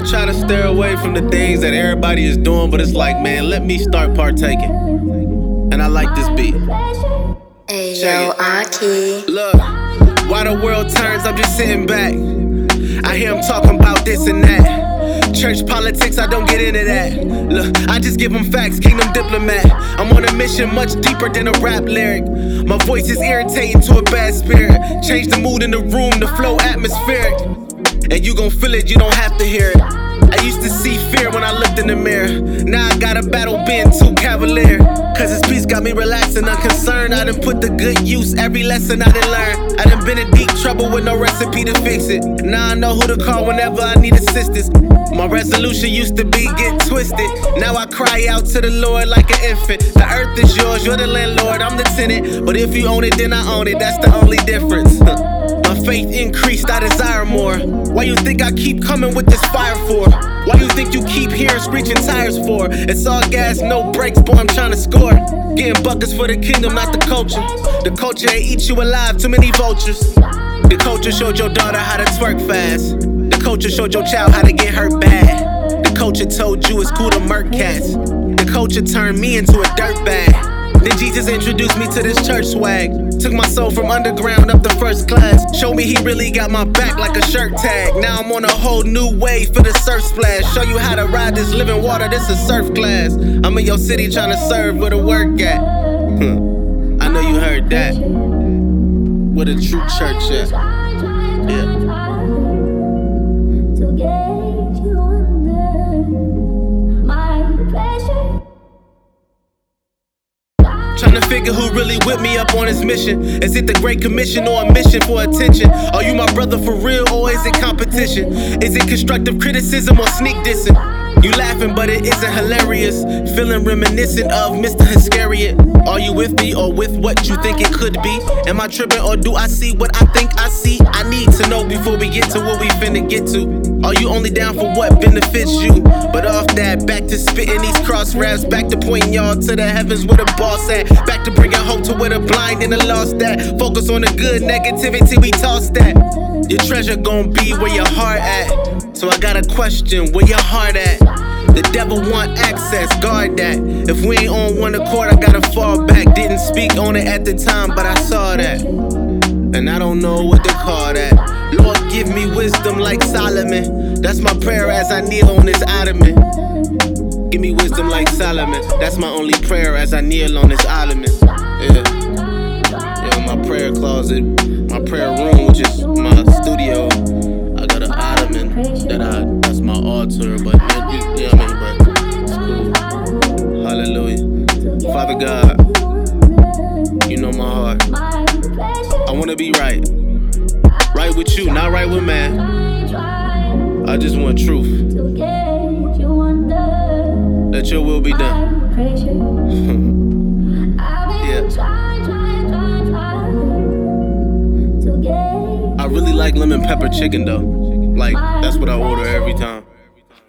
try to steer away from the things that everybody is doing, but it's like, man, let me start partaking. And I like this beat. Yo. Aki. Look, while the world turns, I'm just sitting back. I hear them talking about this and that. Church politics, I don't get into that. Look, I just give them facts, kingdom diplomat. I'm on a mission much deeper than a rap lyric. My voice is irritating to a bad spirit. Change the mood in the room, the flow atmospheric. And you gon' feel it, you don't have to hear it. I used to see fear when I looked in the mirror. Now I gotta battle being too cavalier. Cause his peace got me relaxed and unconcerned. I done put the good use, every lesson I done learned. I done been in deep trouble with no recipe to fix it. Now I know who to call whenever I need assistance. My resolution used to be get twisted. Now I cry out to the Lord like an infant. The earth is yours, you're the landlord, I'm the tenant. But if you own it, then I own it, that's the only difference. My faith increased, I desire more. Why you think I keep coming with this fire for? Why you think you keep hearing screeching tires for? It's all gas, no brakes, boy, I'm trying to score. Getting buckets for the kingdom, not the culture. The culture ain't eat you alive, too many vultures. The culture showed your daughter how to twerk fast. The culture showed your child how to get hurt bad. The culture told you it's cool to murk cats. The culture turned me into a dirtbag. Then Jesus introduced me to this church swag. Took my soul from underground up to first class. Showed me he really got my back like a shirt tag. Now I'm on a whole new wave for the surf splash. Show you how to ride this living water, this a surf class. I'm in your city trying to serve where the work at. I know you heard that. Where the true church at. To figure who really with me up on this mission. Is it the Great Commission or a mission for attention? Are you my brother for real or is it competition? Is it constructive criticism or sneak dissing? You laughing, but it isn't hilarious. Feeling reminiscent of Mr. Iscariot. Are you with me or with what you think it could be? Am I tripping or do I see what I think I see? I need to know before we get to what we finna get to. Are you only down for what benefits you? But off that, back to spitting these cross raps, back to pointing y'all to the heavens where the boss at, back to bringing hope to where the blind and the lost at. Focus on the good, negativity we toss that. Your treasure gon' be where your heart at. So I got a question, where your heart at? The devil want access, guard that. If we ain't on one accord, I gotta fall back. Didn't speak on it at the time, but I saw that. And I don't know what to call that. Lord, give me wisdom like Solomon. That's my prayer as I kneel on this ottoman. Give me wisdom like Solomon. That's my only prayer as I kneel on this ottoman. Yeah. Yeah, my prayer closet, my prayer room, which is my studio. Altar, but you, know what I mean? But it's cool. Hallelujah. Father God, you know my heart. I wanna be right. Right with you, not right with man. I just want truth. To Let your will be done. Yeah. to I really like lemon pepper chicken though. Like, that's what I order every time.